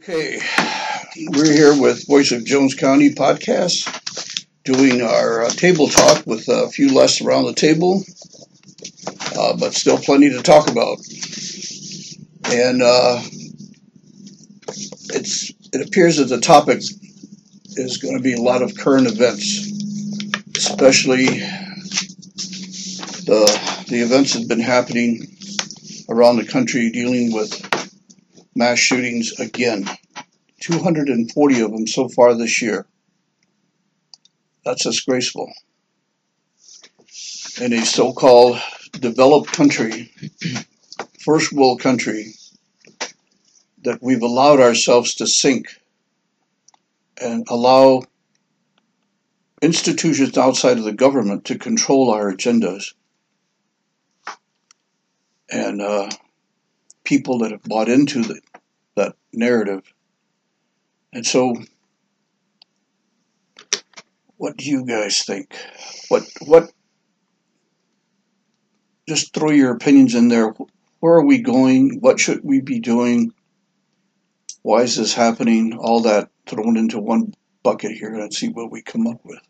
Okay, we're here with Voice of Jones County podcast, doing our uh, table talk with a few less around the table, uh, but still plenty to talk about. And uh, it's it appears that the topic is going to be a lot of current events, especially the the events that have been happening around the country dealing with mass shootings again. 240 of them so far this year. That's disgraceful. In a so called developed country, first world country, that we've allowed ourselves to sink and allow institutions outside of the government to control our agendas. And uh, people that have bought into the, that narrative. And so, what do you guys think? What what? Just throw your opinions in there. Where are we going? What should we be doing? Why is this happening? All that thrown into one bucket here and see what we come up with.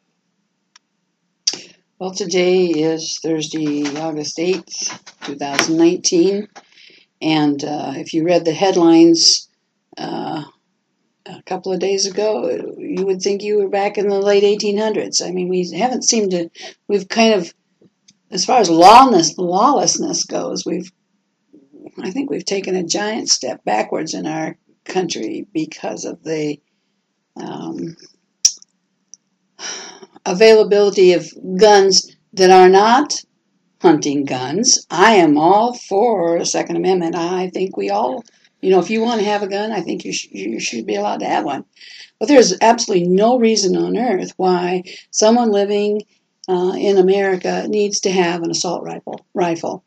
Well, today is Thursday, August 8th, 2019. And uh, if you read the headlines uh, a couple of days ago, you would think you were back in the late 1800s. I mean, we haven't seemed to, we've kind of, as far as lawlessness, lawlessness goes, we've, I think we've taken a giant step backwards in our country because of the um, availability of guns that are not hunting guns. I am all for the Second Amendment. I think we all, you know, if you want to have a gun, I think you, sh- you should be allowed to have one. But there's absolutely no reason on earth why someone living uh, in America needs to have an assault rifle. Rifle.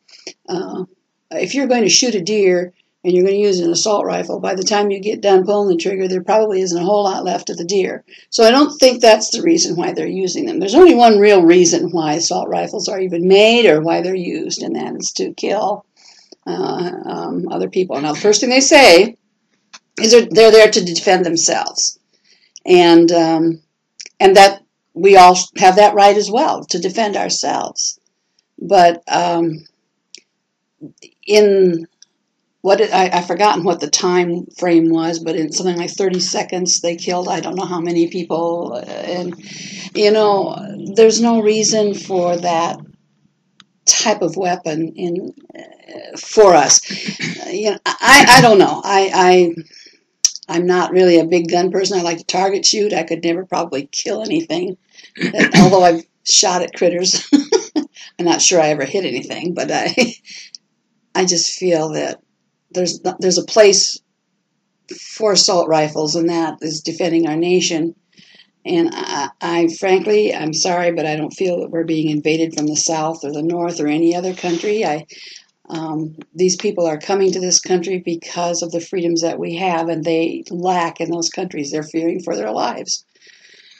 Uh, if you're going to shoot a deer, and you're going to use an assault rifle, by the time you get done pulling the trigger, there probably isn't a whole lot left of the deer. So I don't think that's the reason why they're using them. There's only one real reason why assault rifles are even made or why they're used, and that is to kill uh, um, other people. Now, the first thing they say is they're, they're there to defend themselves, and um, and that we all have that right as well to defend ourselves. But um, in what it, I, I've forgotten what the time frame was, but in something like 30 seconds, they killed I don't know how many people. And, you know, there's no reason for that type of weapon in uh, for us. You know, I, I don't know. I, I I'm not really a big gun person. I like to target shoot. I could never probably kill anything, although I've shot at critters. I'm not sure I ever hit anything, but I I just feel that there's there's a place for assault rifles, and that is defending our nation. And I, I, frankly, I'm sorry, but I don't feel that we're being invaded from the south or the north or any other country. I, um, these people are coming to this country because of the freedoms that we have, and they lack in those countries. They're fearing for their lives.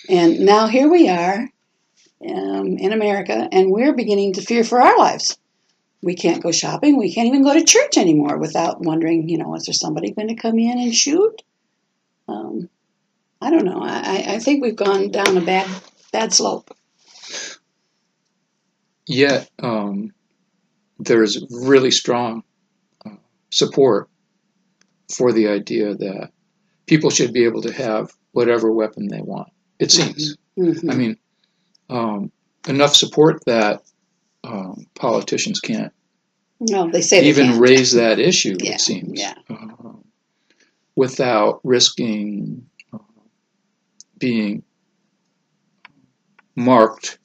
And now here we are um, in America, and we're beginning to fear for our lives we can't go shopping. We can't even go to church anymore without wondering, you know, is there somebody going to come in and shoot? Um, I don't know. I, I think we've gone down a bad bad slope. Yet um, there is really strong uh, support for the idea that people should be able to have whatever weapon they want. It seems. Mm-hmm. I mean, um, enough support that um, politicians can't no, they say even they raise that issue. Yeah, it seems, yeah. uh, without risking uh, being marked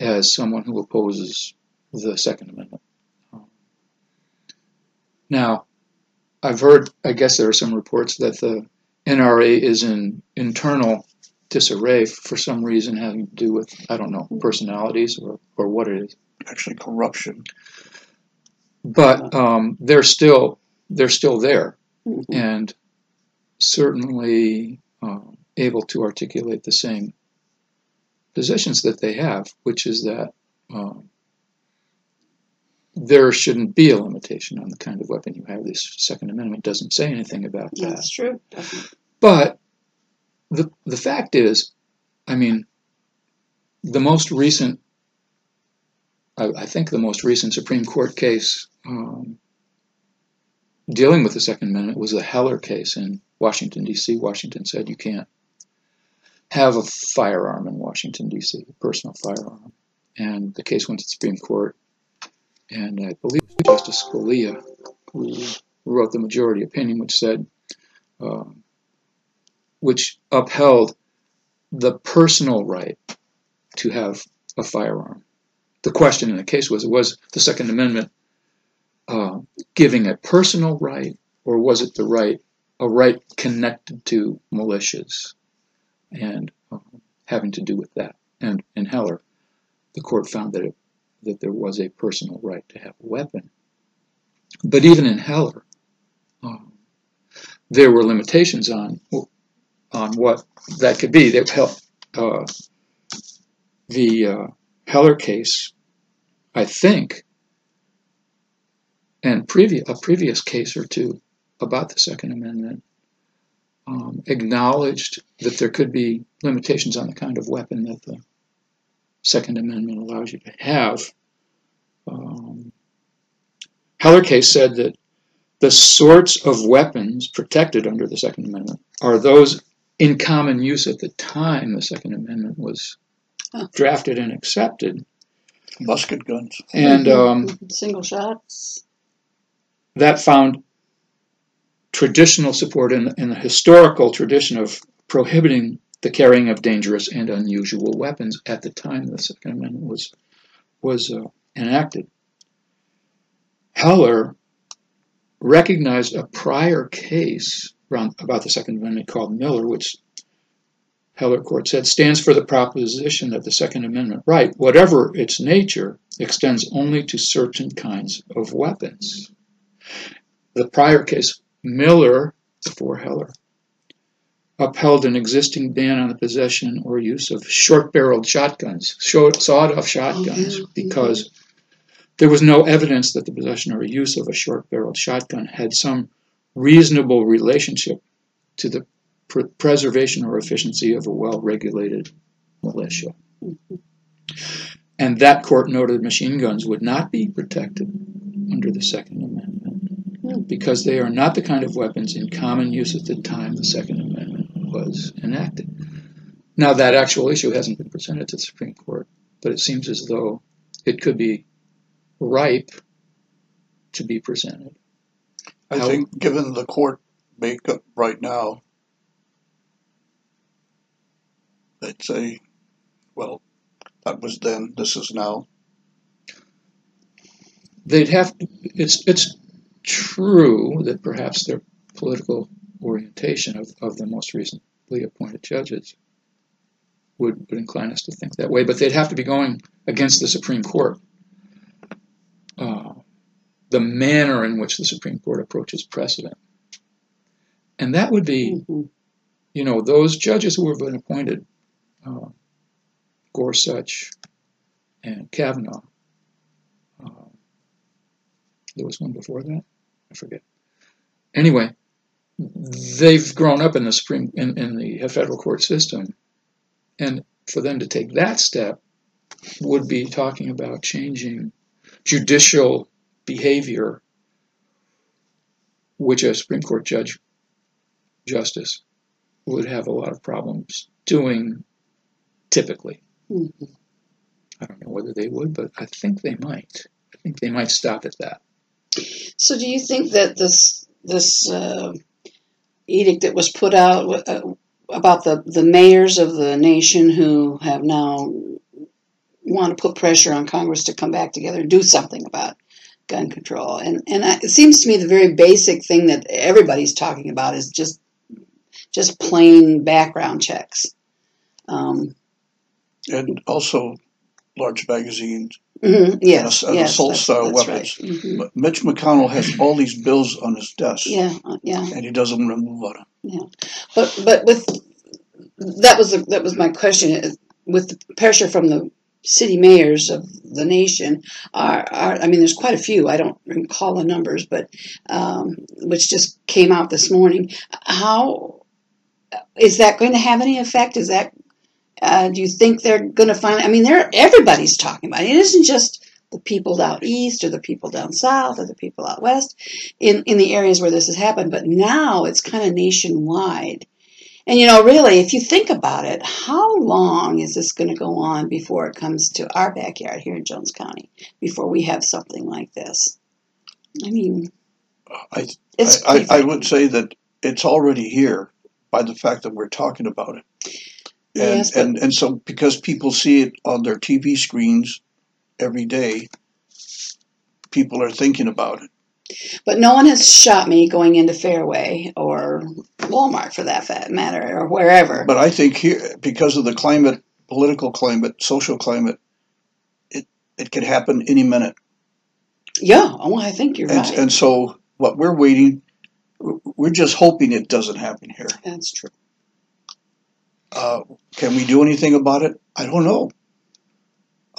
as someone who opposes the Second Amendment. Now, I've heard, I guess there are some reports that the NRA is in internal disarray for some reason having to do with, I don't know, personalities or, or what it is actually corruption. But um, they're still they're still there, mm-hmm. and certainly um, able to articulate the same positions that they have, which is that um, there shouldn't be a limitation on the kind of weapon you have. This Second Amendment doesn't say anything about that. That's true. But the the fact is, I mean, the most recent, I, I think the most recent Supreme Court case um, dealing with the Second Amendment was the Heller case in Washington D.C. Washington said you can't have a firearm in Washington D.C. a personal firearm, and the case went to the Supreme Court, and I believe Justice Scalia, who wrote the majority opinion, which said. Um, which upheld the personal right to have a firearm. The question in the case was was the Second Amendment uh, giving a personal right, or was it the right, a right connected to militias and uh, having to do with that? And in Heller, the court found that it, that there was a personal right to have a weapon. But even in Heller, um, there were limitations on on what that could be. That help uh, the uh, Heller case, I think, and previous a previous case or two about the Second Amendment um, acknowledged that there could be limitations on the kind of weapon that the Second Amendment allows you to have. Um, Heller case said that the sorts of weapons protected under the Second Amendment are those in common use at the time the Second Amendment was Huh. drafted and accepted. Musket guns. And um, Single shots. that found traditional support in, in the historical tradition of prohibiting the carrying of dangerous and unusual weapons at the time the Second Amendment was was uh, enacted. Heller recognized a prior case around, about the Second Amendment called Miller, which Heller Court said stands for the proposition that the Second Amendment right, whatever its nature, extends only to certain kinds of weapons. The prior case, Miller, before Heller, upheld an existing ban on the possession or use of short barreled shotguns, sawed off shotguns, because there was no evidence that the possession or use of a short barreled shotgun had some reasonable relationship to the pr- preservation or efficiency of a well regulated militia. And that court noted machine guns would not be protected under the Second Amendment because they are not the kind of weapons in common use at the time the Second Amendment was enacted. Now, that actual issue hasn't been presented to the Supreme Court, but it seems as though it could be ripe to be presented. I How- think, given the court makeup right now, they'd say, well, that was then, this is now. they'd have it's it's true that perhaps their political orientation of, of the most recently appointed judges would, would incline us to think that way, but they'd have to be going against the Supreme Court. The manner in which the Supreme Court approaches precedent. And that would be, Mhm. you know, those judges who have been appointed, uh, Gorsuch and Kavanaugh, uh, there was one before that. I forget. Anyway, they've grown up in the Supreme in, in the federal court system, and for them to take that step would be talking about changing judicial behavior, which a Supreme Court judge justice would have a lot of problems doing typically. Mhm. I don't know whether they would, but I think they might. I think they might stop at that. So, do you think that this this uh, edict that was put out uh, about the the mayors of the nation who have now want to put pressure on Congress to come back together and do something about gun control, and and I, it seems to me the very basic thing that everybody's talking about is just just plain background checks. Um, And also large magazines. mhm, yes, And yes, assault style weapons. right. Mhm. But Mitch McConnell has all these bills on his desk. Yeah, uh, yeah. And he doesn't want to move on them. Yeah, but but with that was the, that was my question with the pressure from the city mayors of the nation are, are I mean, there's quite a few. I don't recall the numbers, but um, which just came out this morning. How is that going to have any effect? Is that uh, do you think they're going to find? I mean, they're everybody's talking about it. It isn't just the people out east or the people down south or the people out west in in the areas where this has happened, but now it's kind of nationwide. And you know, really, if you think about it, how long is this going to go on before it comes to our backyard here in Jones County? Before we have something like this? I mean, I, it's I, I, I would say that it's already here by the fact that we're talking about it. And, Yes, and, and so because people see it on their TV screens every day, people are thinking about it. But no one has shot me going into Fareway or Walmart for that matter or wherever. But I think here, because of the climate, political climate, social climate, it, it could happen any minute. yeah, oh, I think you're And, right. and so what we're waiting, we're just hoping it doesn't happen here. That's true. Uh, can we do anything about it? I don't know.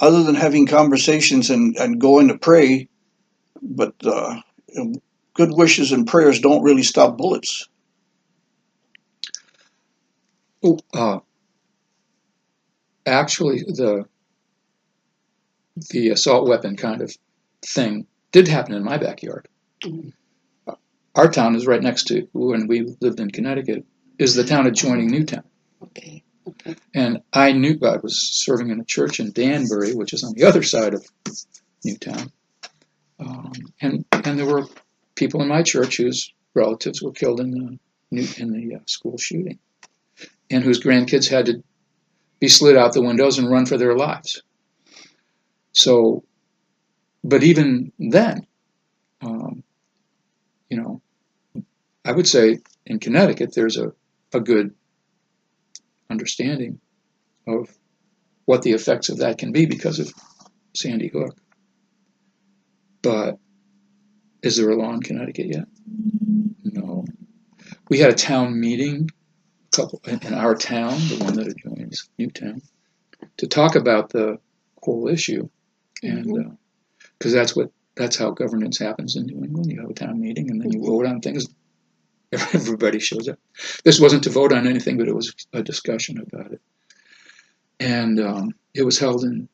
Other than having conversations and, and going to pray, but uh, good wishes and prayers don't really stop bullets. Uh, actually, the the assault weapon kind of thing did happen in my backyard. Mhm. Our town is right next to when we lived in Connecticut. Is the town adjoining Newtown, Okay. Okay. and I knew I was serving in a church in Danbury, which is on the other side of Newtown, um, and and there were people in my church whose relatives were killed in the in the uh, school shooting, and whose grandkids had to be slid out the windows and run for their lives. So, but even then, um, you know, I would say in Connecticut there's a, a good understanding of what the effects of that can be because of Sandy Hook. But is there a law in Connecticut yet? No. We had a town meeting, a couple in our town, the one that adjoins Newtown, to talk about the whole issue, and because that's what that's how governance happens in New England. You have a town meeting, and then you vote on things. Everybody shows up. This wasn't to vote on anything, but it was a discussion about it, and um, it was held in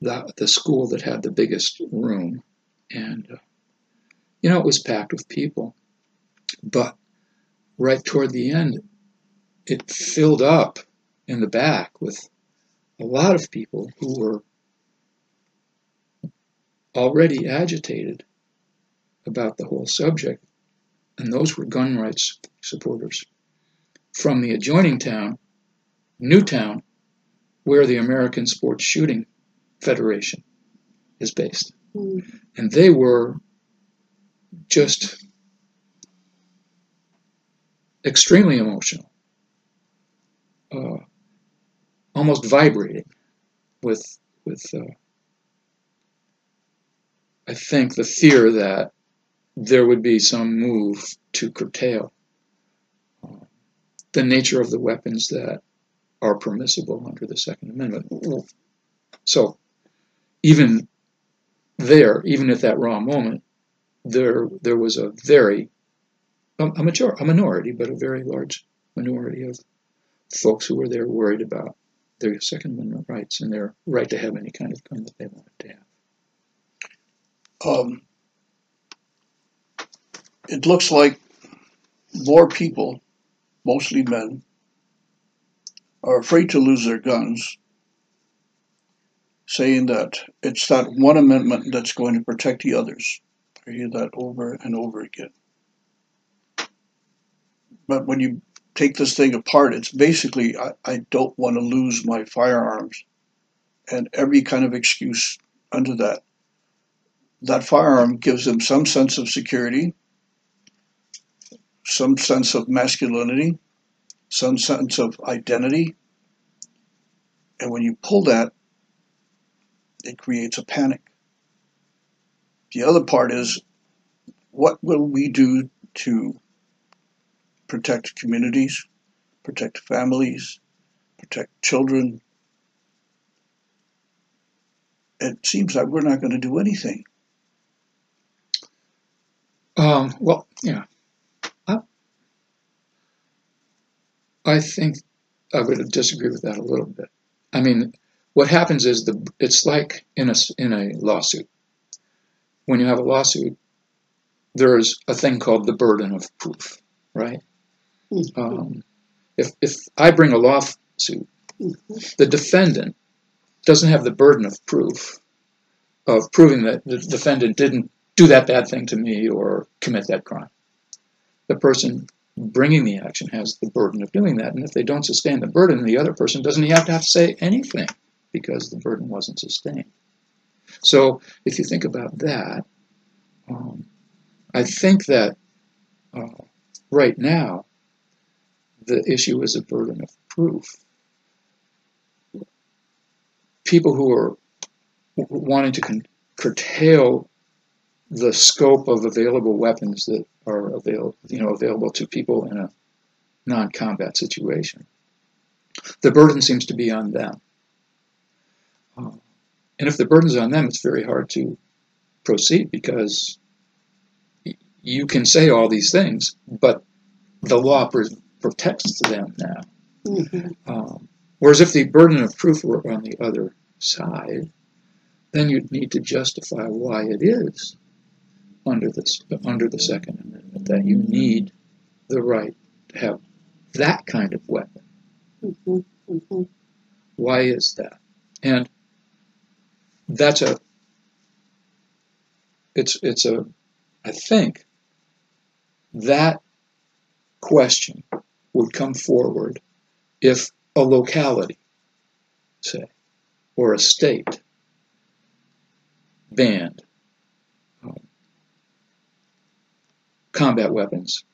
the the school that had the biggest room, and uh, you know it was packed with people, but right toward the end, it filled up in the back with a lot of people who were already agitated about the whole subject, and those were gun rights supporters from the adjoining town, Newtown, where the American Sports Shooting Federation is based. And they were just extremely emotional, uh, almost vibrating with with uh, I think the fear that there would be some move to curtail uh, the nature of the weapons that are permissible under the Second Amendment. So even there, even at that raw moment, there there was a very a, major a minority, but a very large minority of folks who were there worried about their Second Amendment rights and their right to have any kind of gun that they wanted to have. Um, it looks like more people, mostly men, are afraid to lose their guns, saying that it's that one amendment that's going to protect the others. I hear that over and over again. But when you take this thing apart, it's basically I, I don't want to lose my firearms and every kind of excuse under that. That firearm gives them some sense of security, some sense of masculinity, some sense of identity. And when you pull that, it creates a panic. The other part is what will we do to protect communities, protect families, protect children, it seems like we're not going to do anything. Um, well, yeah. I, I think I would disagree with that a little bit. I mean, what happens is the it's like in a in a lawsuit. When you have a lawsuit, there's a thing called the burden of proof, right? Mhm. Um, if if I bring a lawsuit, Mhm. the defendant doesn't have the burden of proof of proving that the defendant didn't do that bad thing to me or commit that crime. The person bringing the action has the burden of doing that, and if they don't sustain the burden, the other person doesn't have to have to say anything because the burden wasn't sustained. So if you think about that, um, I think that uh, right now the issue is a burden of proof. People who are wanting to con- curtail the scope of available weapons that are available, you know, available to people in a non-combat situation. The burden seems to be on them, and if the burden's on them, it's very hard to proceed because you can say all these things, but the law pr- protects them now. Mhm. Um, whereas if the burden of proof were on the other side, then you'd need to justify why it is under this under the Second Amendment that you need the right to have that kind of weapon. Mhm. Mhm. Why is that? And that's a it's it's a I think that question would come forward if a locality, say, or a state banned um, combat weapons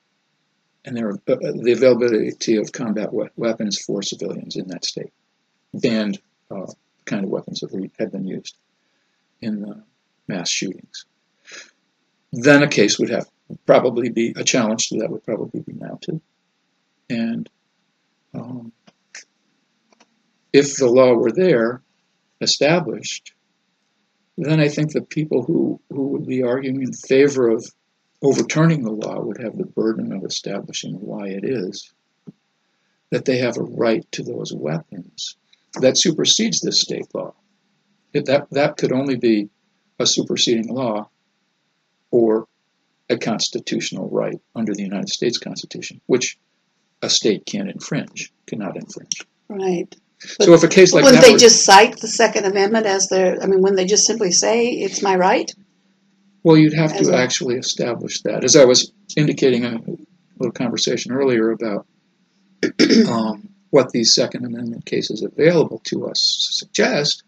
and there, uh, the availability of combat we- weapons for civilians in that state, banned uh, kind of weapons that had been used in the mass shootings. Then a case would have probably be a challenge to that would probably be mounted, and um, if the law were there, established, then I think the people who, who would be arguing in favor of overturning the law would have the burden of establishing why it is that they have a right to those weapons that supersedes this state law. It, that, that could only be a superseding law or a constitutional right under the United States Constitution, which a state can't infringe, cannot infringe. Right. So if a case like Wouldn't that they were- just cite the Second Amendment as their? I mean, wouldn't they just simply say it's my right? Well, you'd have As to a- actually establish that. As I was indicating a little conversation earlier about um, what these Second Amendment cases available to us suggest,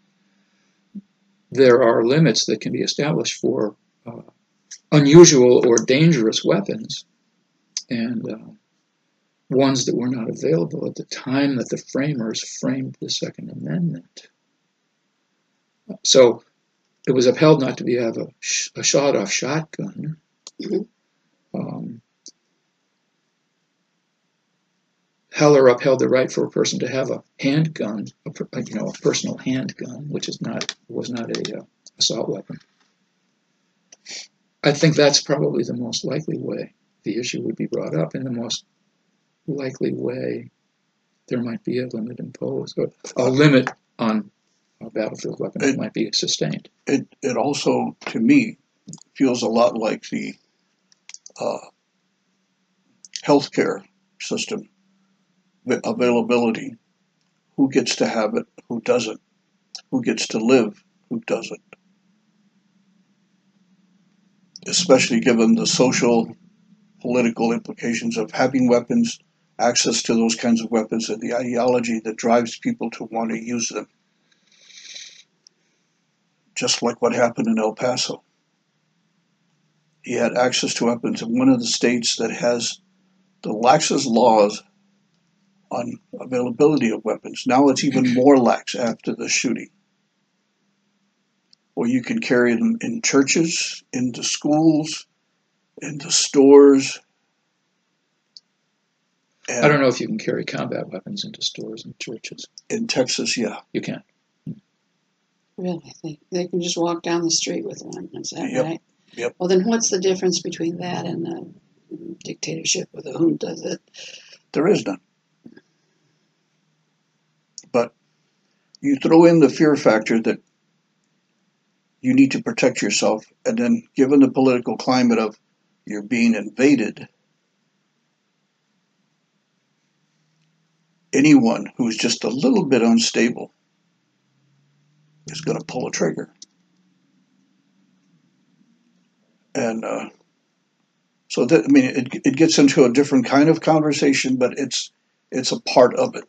there are limits that can be established for uh, unusual or dangerous weapons, and uh, ones that were not available at the time that the framers framed the Second Amendment. So it was upheld not to be have a, sh- a shot-off shotgun. Mhm. Um, Heller upheld the right for a person to have a handgun, a, you know, a personal handgun, which is not was not a uh, assault weapon. I think that's probably the most likely way the issue would be brought up, and the most likely way there might be a limit imposed, or a limit on a battlefield weapon that It- might be sustained. It it also, to me, feels a lot like the uh, healthcare system availability. Who gets to have it? Who doesn't? Who gets to live? Who doesn't? Especially given the social, political implications of having weapons, access to those kinds of weapons, and the ideology that drives people to want to use them. Just like what happened in El Paso. He had access to weapons in one of the states that has the laxest laws on availability of weapons. Now it's even more lax after the shooting. Or you can carry them in churches, into schools, into stores. And I don't know if you can carry combat weapons into stores and churches. In Texas, yeah. You can. Really, they, they can just walk down the street with one. Is that Yep, right? yep. Well, then what's the difference between that and a dictatorship with a junta that There is none. But you throw in the fear factor that you need to protect yourself, and then given the political climate of you're being invaded, anyone who's just a little bit unstable is going to pull a trigger. And uh, so that I mean, it, it gets into a different kind of conversation, but it's it's a part of it.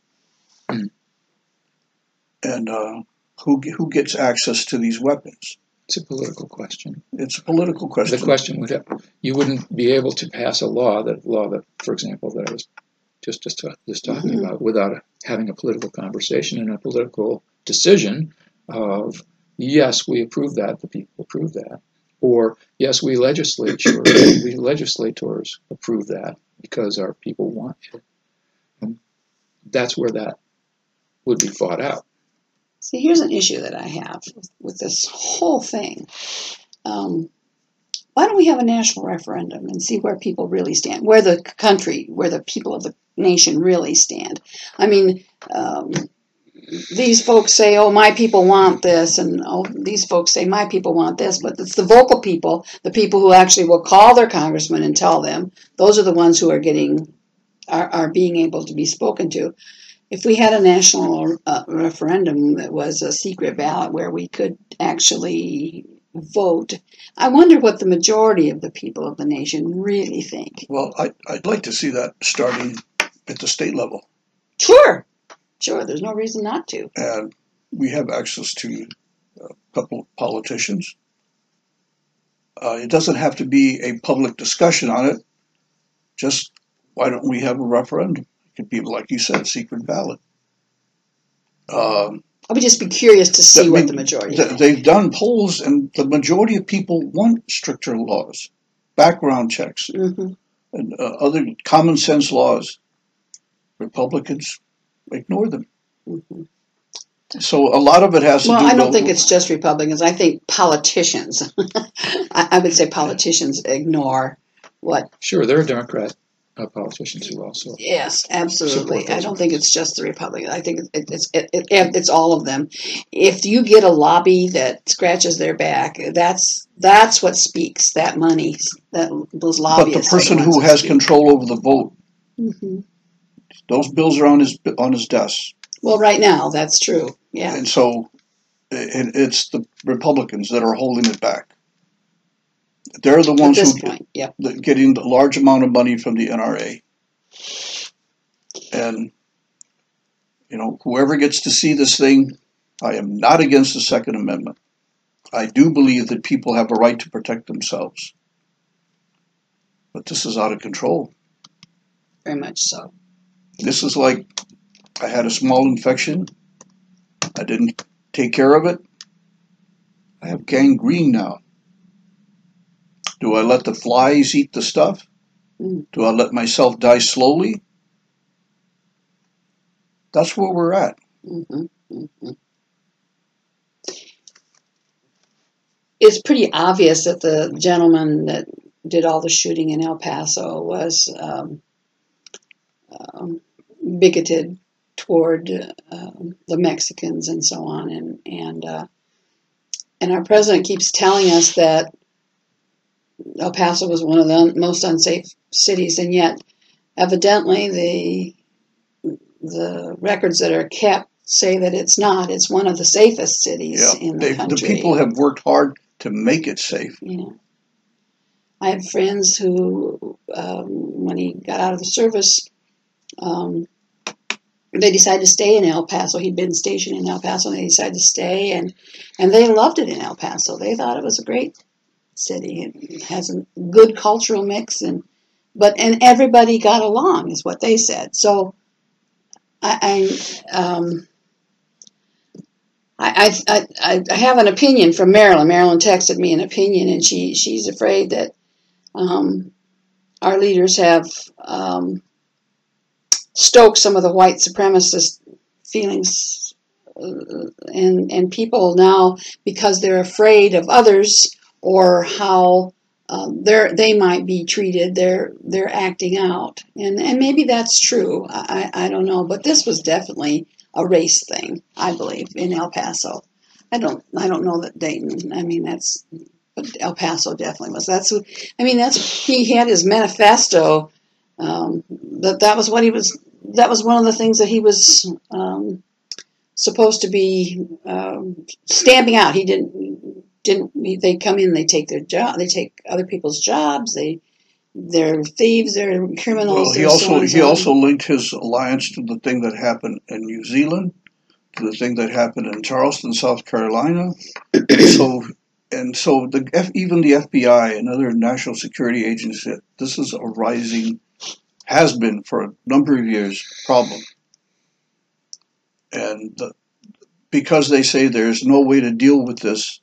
And uh, who who gets access to these weapons? It's a political question. It's a political question. The question would have, you wouldn't be able to pass a law that law that, for example, that I was just just just talking Mhm. about without having a political conversation and a political decision of yes, we approve that, the people approve that, or yes, we legislature we legislators approve that because our people want it, and that's where that would be fought out. See, here's an issue that I have with, with this whole thing. Um, why don't we have a national referendum and see where people really stand, where the country, where the people of the nation really stand? I mean, um, these folks say, "Oh, my people want this," and oh, these folks say, "My people want this," but it's the vocal people, the people who actually will call their congressman and tell them. Those are the ones who are getting, are, are being able to be spoken to if we had a national uh, referendum that was a secret ballot where we could actually vote, I wonder what the majority of the people of the nation really think. well, I, I'd like to see that starting at the state level, Sure, sure, there's no reason not to. and we have access to a couple of politicians. Uh, it doesn't have to be a public discussion on it. Just why don't we have a referendum? It could be, like you said, secret ballot. Um, I would just be curious to see That what the majority. th- they've done polls, and the majority of people want stricter laws, background checks, hmm and uh, other common sense laws. Republicans ignore them. hmm So a lot of it has to Well. I don't with- think it's just Republicans. I think politicians. I, I would say politicians ignore what Sure, they're a Democrat uh, politicians who also Yes, absolutely. I don't think it's just the republicans I think it, it's it, it, it's all of them. If you get a lobby that scratches their back, that's that's what speaks. That money, that those lobbyists but the person who has control over the vote, hmm those bills are on his on his desk, Well, right now, that's true. Yeah. and so and it's the Republicans that are holding it back. They're the ones who point, that getting the large amount of money from the NRA. And, you know, whoever gets to see this thing, I am not against the Second Amendment. I do believe that people have a right to protect themselves. But this is out of control. Very much so. This is like I had a small infection. I didn't take care of it. I have gangrene now. Do I let the flies eat the stuff? Mm. Do I let myself die slowly? That's where we're at. hmm hmm It's pretty obvious that the gentleman that did all the shooting in El Paso was um, um, bigoted toward um, the Mexicans and so on, and and uh, and our president keeps telling us that El Paso was one of the most unsafe cities, and yet evidently the the records that are kept say that it's not. It's one of the safest cities Yeah, in the they, the country. people have worked hard to make it safe. know. I have friends who, um, when he got out of the service, um, they decided to stay in El Paso. He'd been stationed in El Paso, and they decided to stay, and and they loved it in El Paso. They thought it was a great city. It has a good cultural mix, and but and everybody got along, is what they said. So, I, I um, I, I, I, have an opinion from Marilyn. Marilyn texted me an opinion, and she, she's afraid that um, our leaders have um, stoked some of the white supremacist feelings uh, and and people now because they're afraid of others or how um, they might be treated they're they're acting out. And and maybe that's true I, I don't know but this was definitely a race thing I believe in El Paso. I don't I don't know that Dayton I mean that's but El Paso definitely was that's I mean that's he had his manifesto um, that that was what he was that was one of the things that he was um, supposed to be um, stamping out. He didn't didn't they come in they take their job they take other people's jobs they they're thieves they're criminals Well, he they're so also and he so. also linked his alliance to the thing that happened in New Zealand, to the thing that happened in Charleston, South Carolina. so and so the F, even the FBI and other national security agencies this is a rising has been for a number of years problem. And the, because they say there's no way to deal with this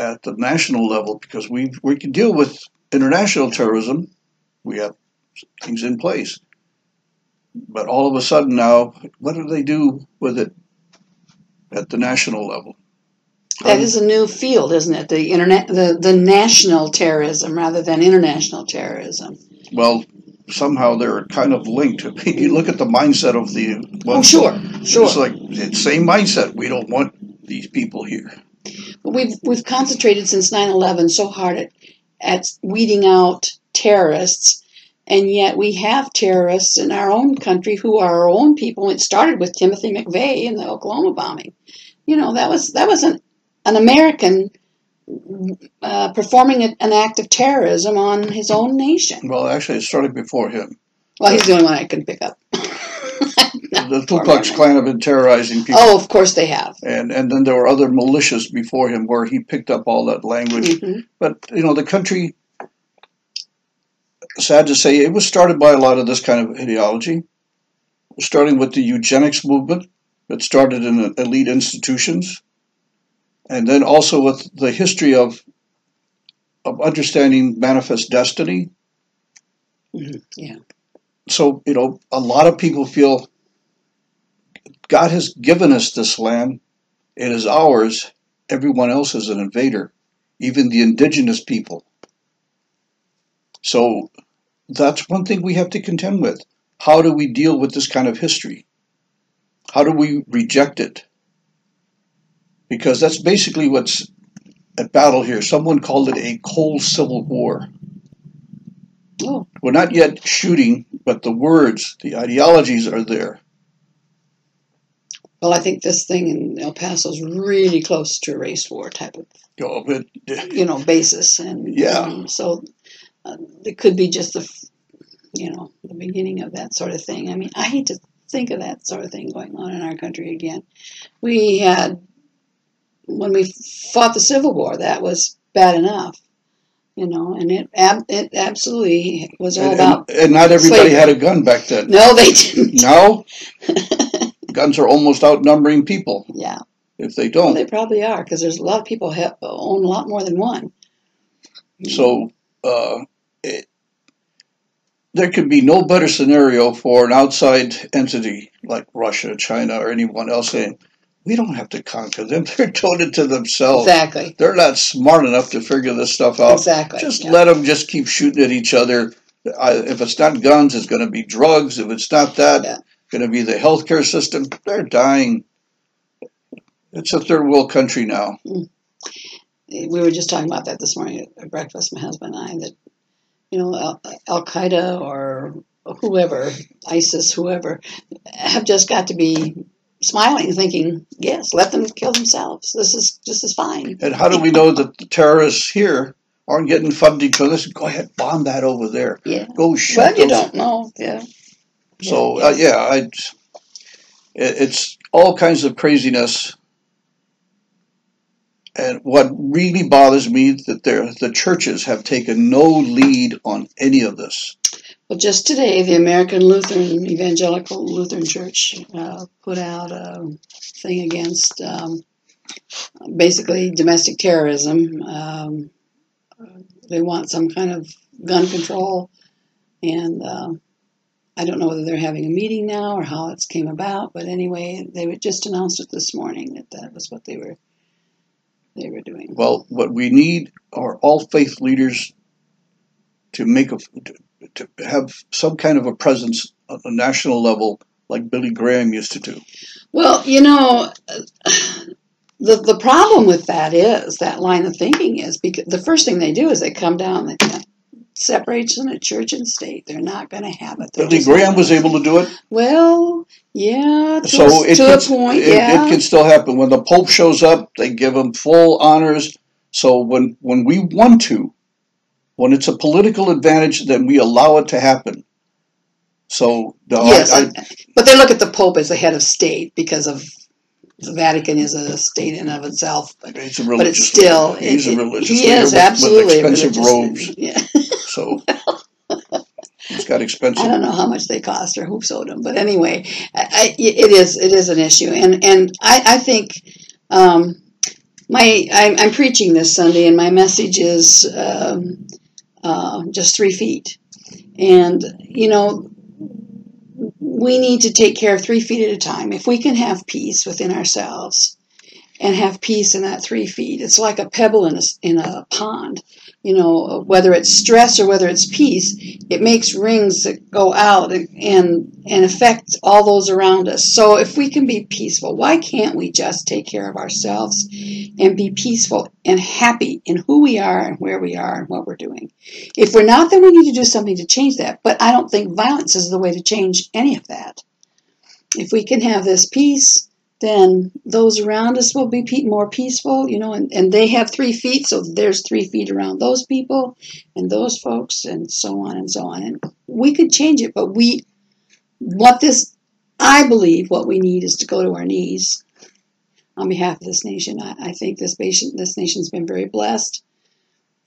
at the national level because we we can deal with international terrorism, we have things in place. But all of a sudden now, what do they do with it at the national level? that is a new field isn't it the internet the, the national terrorism rather than international terrorism Well, somehow they're kind of linked. you look at the mindset of the oh sure sure It's like same mindset. We don't want these people here. But we've we've concentrated since 9/11 so hard at, at weeding out terrorists, and yet we have terrorists in our own country who are our own people. It started with Timothy McVeigh in the Oklahoma bombing. You know that was that was an an American uh, performing a- an act of terrorism on his own nation. Well, actually, it started before him. Well, he's the only one I can pick up. The Ku Klux Klan have been terrorizing people, Oh, of course they have. and and then there were other militias before him where he picked up all that language. Mhm. But you know, the country. Sad to say, it was started by a lot of this kind of ideology, starting with the eugenics movement that started in elite institutions, and then also with the history of of understanding manifest destiny. Mhm. Yeah. So you know, a lot of people feel God has given us this land; it is ours. Everyone else is an invader, even the indigenous people. So that's one thing we have to contend with. How do we deal with this kind of history? How do we reject it? Because that's basically what's at battle here. Someone called it a cold civil war. Oh, We're not yet shooting, but the words, the ideologies are there. well, I think this thing in El Paso is really close to a race war type of You know, but you know basis and Yeah. um, so uh, it could be just the you know the beginning of that sort of thing i mean i hate to think of that sort of thing going on in our country again we had when we fought the civil war that was bad enough you know and it ab- it absolutely was all and, about and, and not everybody slavery. had a gun back then. no they didn't No, guns are almost outnumbering people yeah if they don't. they probably are because there's a lot of people have own a lot more than one So uh, it, there could be no better scenario for an outside entity like Russia, China, or anyone else saying, "We don't have to conquer them; they're doing it to themselves. exactly They're not smart enough to figure this stuff out. exactly Just yeah. let them just keep shooting at each other. I, if it's not guns, it's going to be drugs. If it's not that, Yeah. going to be the healthcare system. They're dying. It's a third world country now. Hmm. we were just talking about that this morning at breakfast, my husband and I, that, you know, Al, Al Qaeda or whoever, ISIS, whoever, have just got to be smiling, thinking, yes, let them kill themselves. This is this is fine. And how do we know that the terrorists here aren't getting funding for this? Go ahead, bomb that over there. Yeah. Go shoot Well, you those. don't know. Yeah. So Yeah, uh, yeah, I, it, it's all kinds of craziness. And what really bothers me that the churches have taken no lead on any of this. Well, just today, the American Lutheran Evangelical Lutheran Church uh, put out a thing against um, basically domestic terrorism. Um, they want some kind of gun control, and um, I don't know whether they're having a meeting now or how it's came about, but anyway, they just announced it this morning that that was what they were they were doing. Well, what we need are all faith leaders to make a to, have some kind of a presence on a national level, like Billy Graham used to do. Well, you know, the the problem with that is that line of thinking is because the first thing they do is they come down and they separation of church and state. They're not going to have it. They're Billy Graham was able to do it, Well, yeah, to, so a, it to can, a point, it, yeah. it can still happen. When the Pope shows up, they give him full honors. So when when we want to, when it's a political advantage, then we allow it to happen. So no, yes, I, I, but they look at the Pope as the head of state because of the Vatican is a state in of itself. But, He's a but it's still leader. He's it- a religious he leader is with, absolutely with expensive robes. Yeah. so he's got expensive. I don't know how much they cost or who sewed them, but anyway, I, it is it is an issue, and and I, I think um, my I'm, I'm preaching this Sunday, and my message is um, uh, just three feet, and you know we need to take care of three feet at a time. If we can have peace within ourselves and have peace in that three feet, it's like a pebble in a in a pond. You know, whether it's stress or whether it's peace, it makes rings that go out and, and and affect all those around us. So if we can be peaceful, why can't we just take care of ourselves and be peaceful and happy in who we are and where we are and what we're doing? If we're not, then we need to do something to change that. But I don't think violence is the way to change any of that. If we can have this peace, then those around us will be more peaceful, you know, and, and they have three feet, so there's three feet around those people and those folks, and so on and so on. And we could change it, but we, what this, I believe, what we need is to go to our knees on behalf of this nation. I, I think this nation, this nation's been very blessed,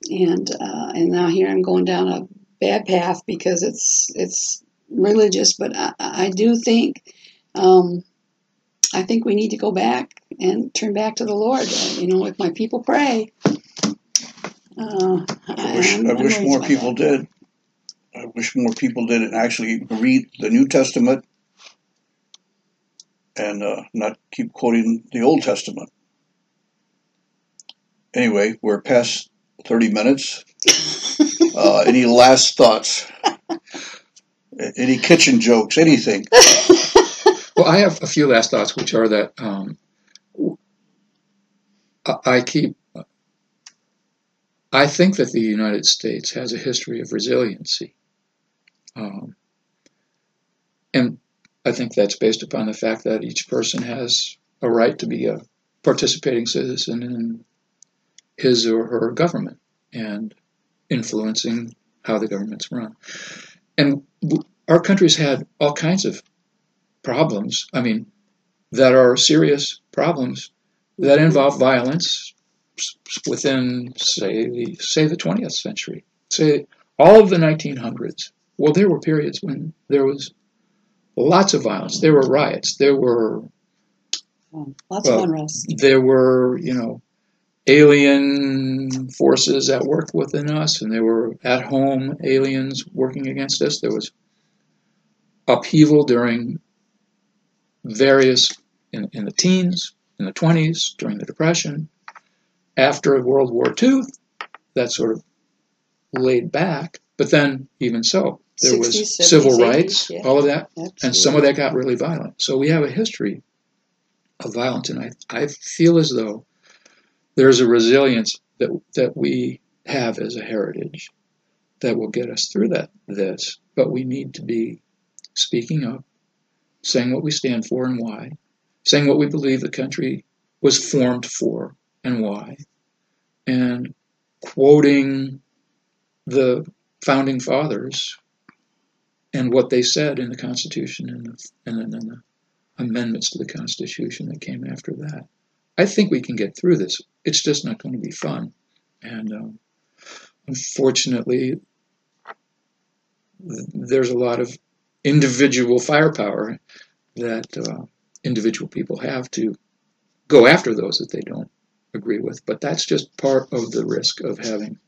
and uh, and now here I'm going down a bad path because it's it's religious, but I, I do think. Um, I think we need to go back and turn back to the Lord. You know, if my people pray. Uh, I wish, I wish more people that. did. I wish more people did and actually read the New Testament and uh, not keep quoting the Old Testament. Anyway, we're past 30 minutes. Uh, any last thoughts? Any kitchen jokes? Anything? Well, I have a few last thoughts, which are that um, I keep. I think that the United States has a history of resiliency, um, and I think that's based upon the fact that each person has a right to be a participating citizen in his or her government and influencing how the government's run. And our country's had all kinds of problems, I mean, that are serious problems that involve violence within, say, the, say the 20th century, say all of the 1900s. Well, there were periods when there was lots of violence. There were riots. There were Um, lots Well, of unrest. there were, you know, alien forces at work within us, and there were at home aliens working against us. There was upheaval during various, in, in the teens, in the 20s, during the Depression. After World War II, that sort of laid back, but then, even so, there 60s, was 70s, civil 80s, rights, yeah. all of that and some of that got really violent. So we have a history of violence, and I, I feel as though there's a resilience that that we have as a heritage that will get us through that this. But we need to be speaking up, saying what we stand for and why, saying what we believe the country was formed for and why, and quoting the founding fathers and what they said in the Constitution and the, and the amendments to the Constitution that came after that. I think we can get through this. It's just not going to be fun, and um, unfortunately, there's a lot of individual firepower that uh, individual people have to go after those that they don't agree with. But that's just part of the risk of having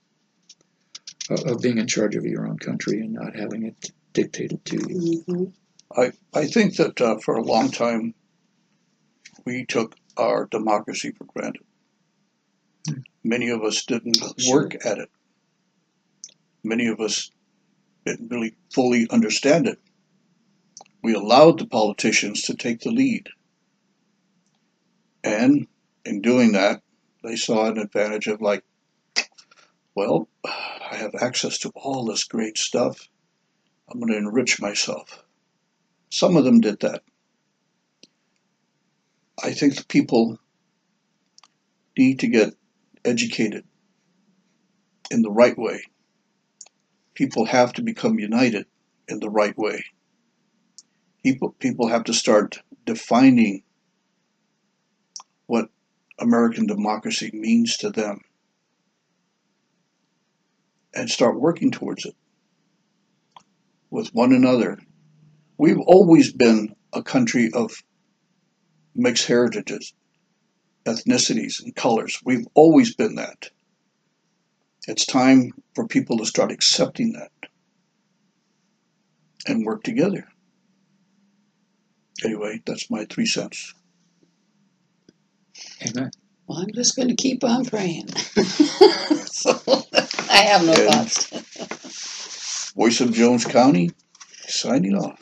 of being in charge of your own country and not having it dictated to you. Mhm. I, I think that uh, for a long time we took our democracy for granted. Hmm. Many of us didn't Oh, sure. work at it. Many of us didn't really fully understand it. We allowed the politicians to take the lead. And in doing that, they saw an advantage of like, well, I have access to all this great stuff. I'm going to enrich myself. Some of them did that. I think the people need to get educated in the right way. People have to become united in the right way. People, people have to start defining what American democracy means to them and start working towards it with one another. We've always been a country of mixed heritages, ethnicities, and colors. We've always been that. It's time for people to start accepting that and work together. Anyway, that's my three cents. Amen. Well, I'm just going to keep on praying. so I have no And- thoughts. Voice of Jones County, signing off.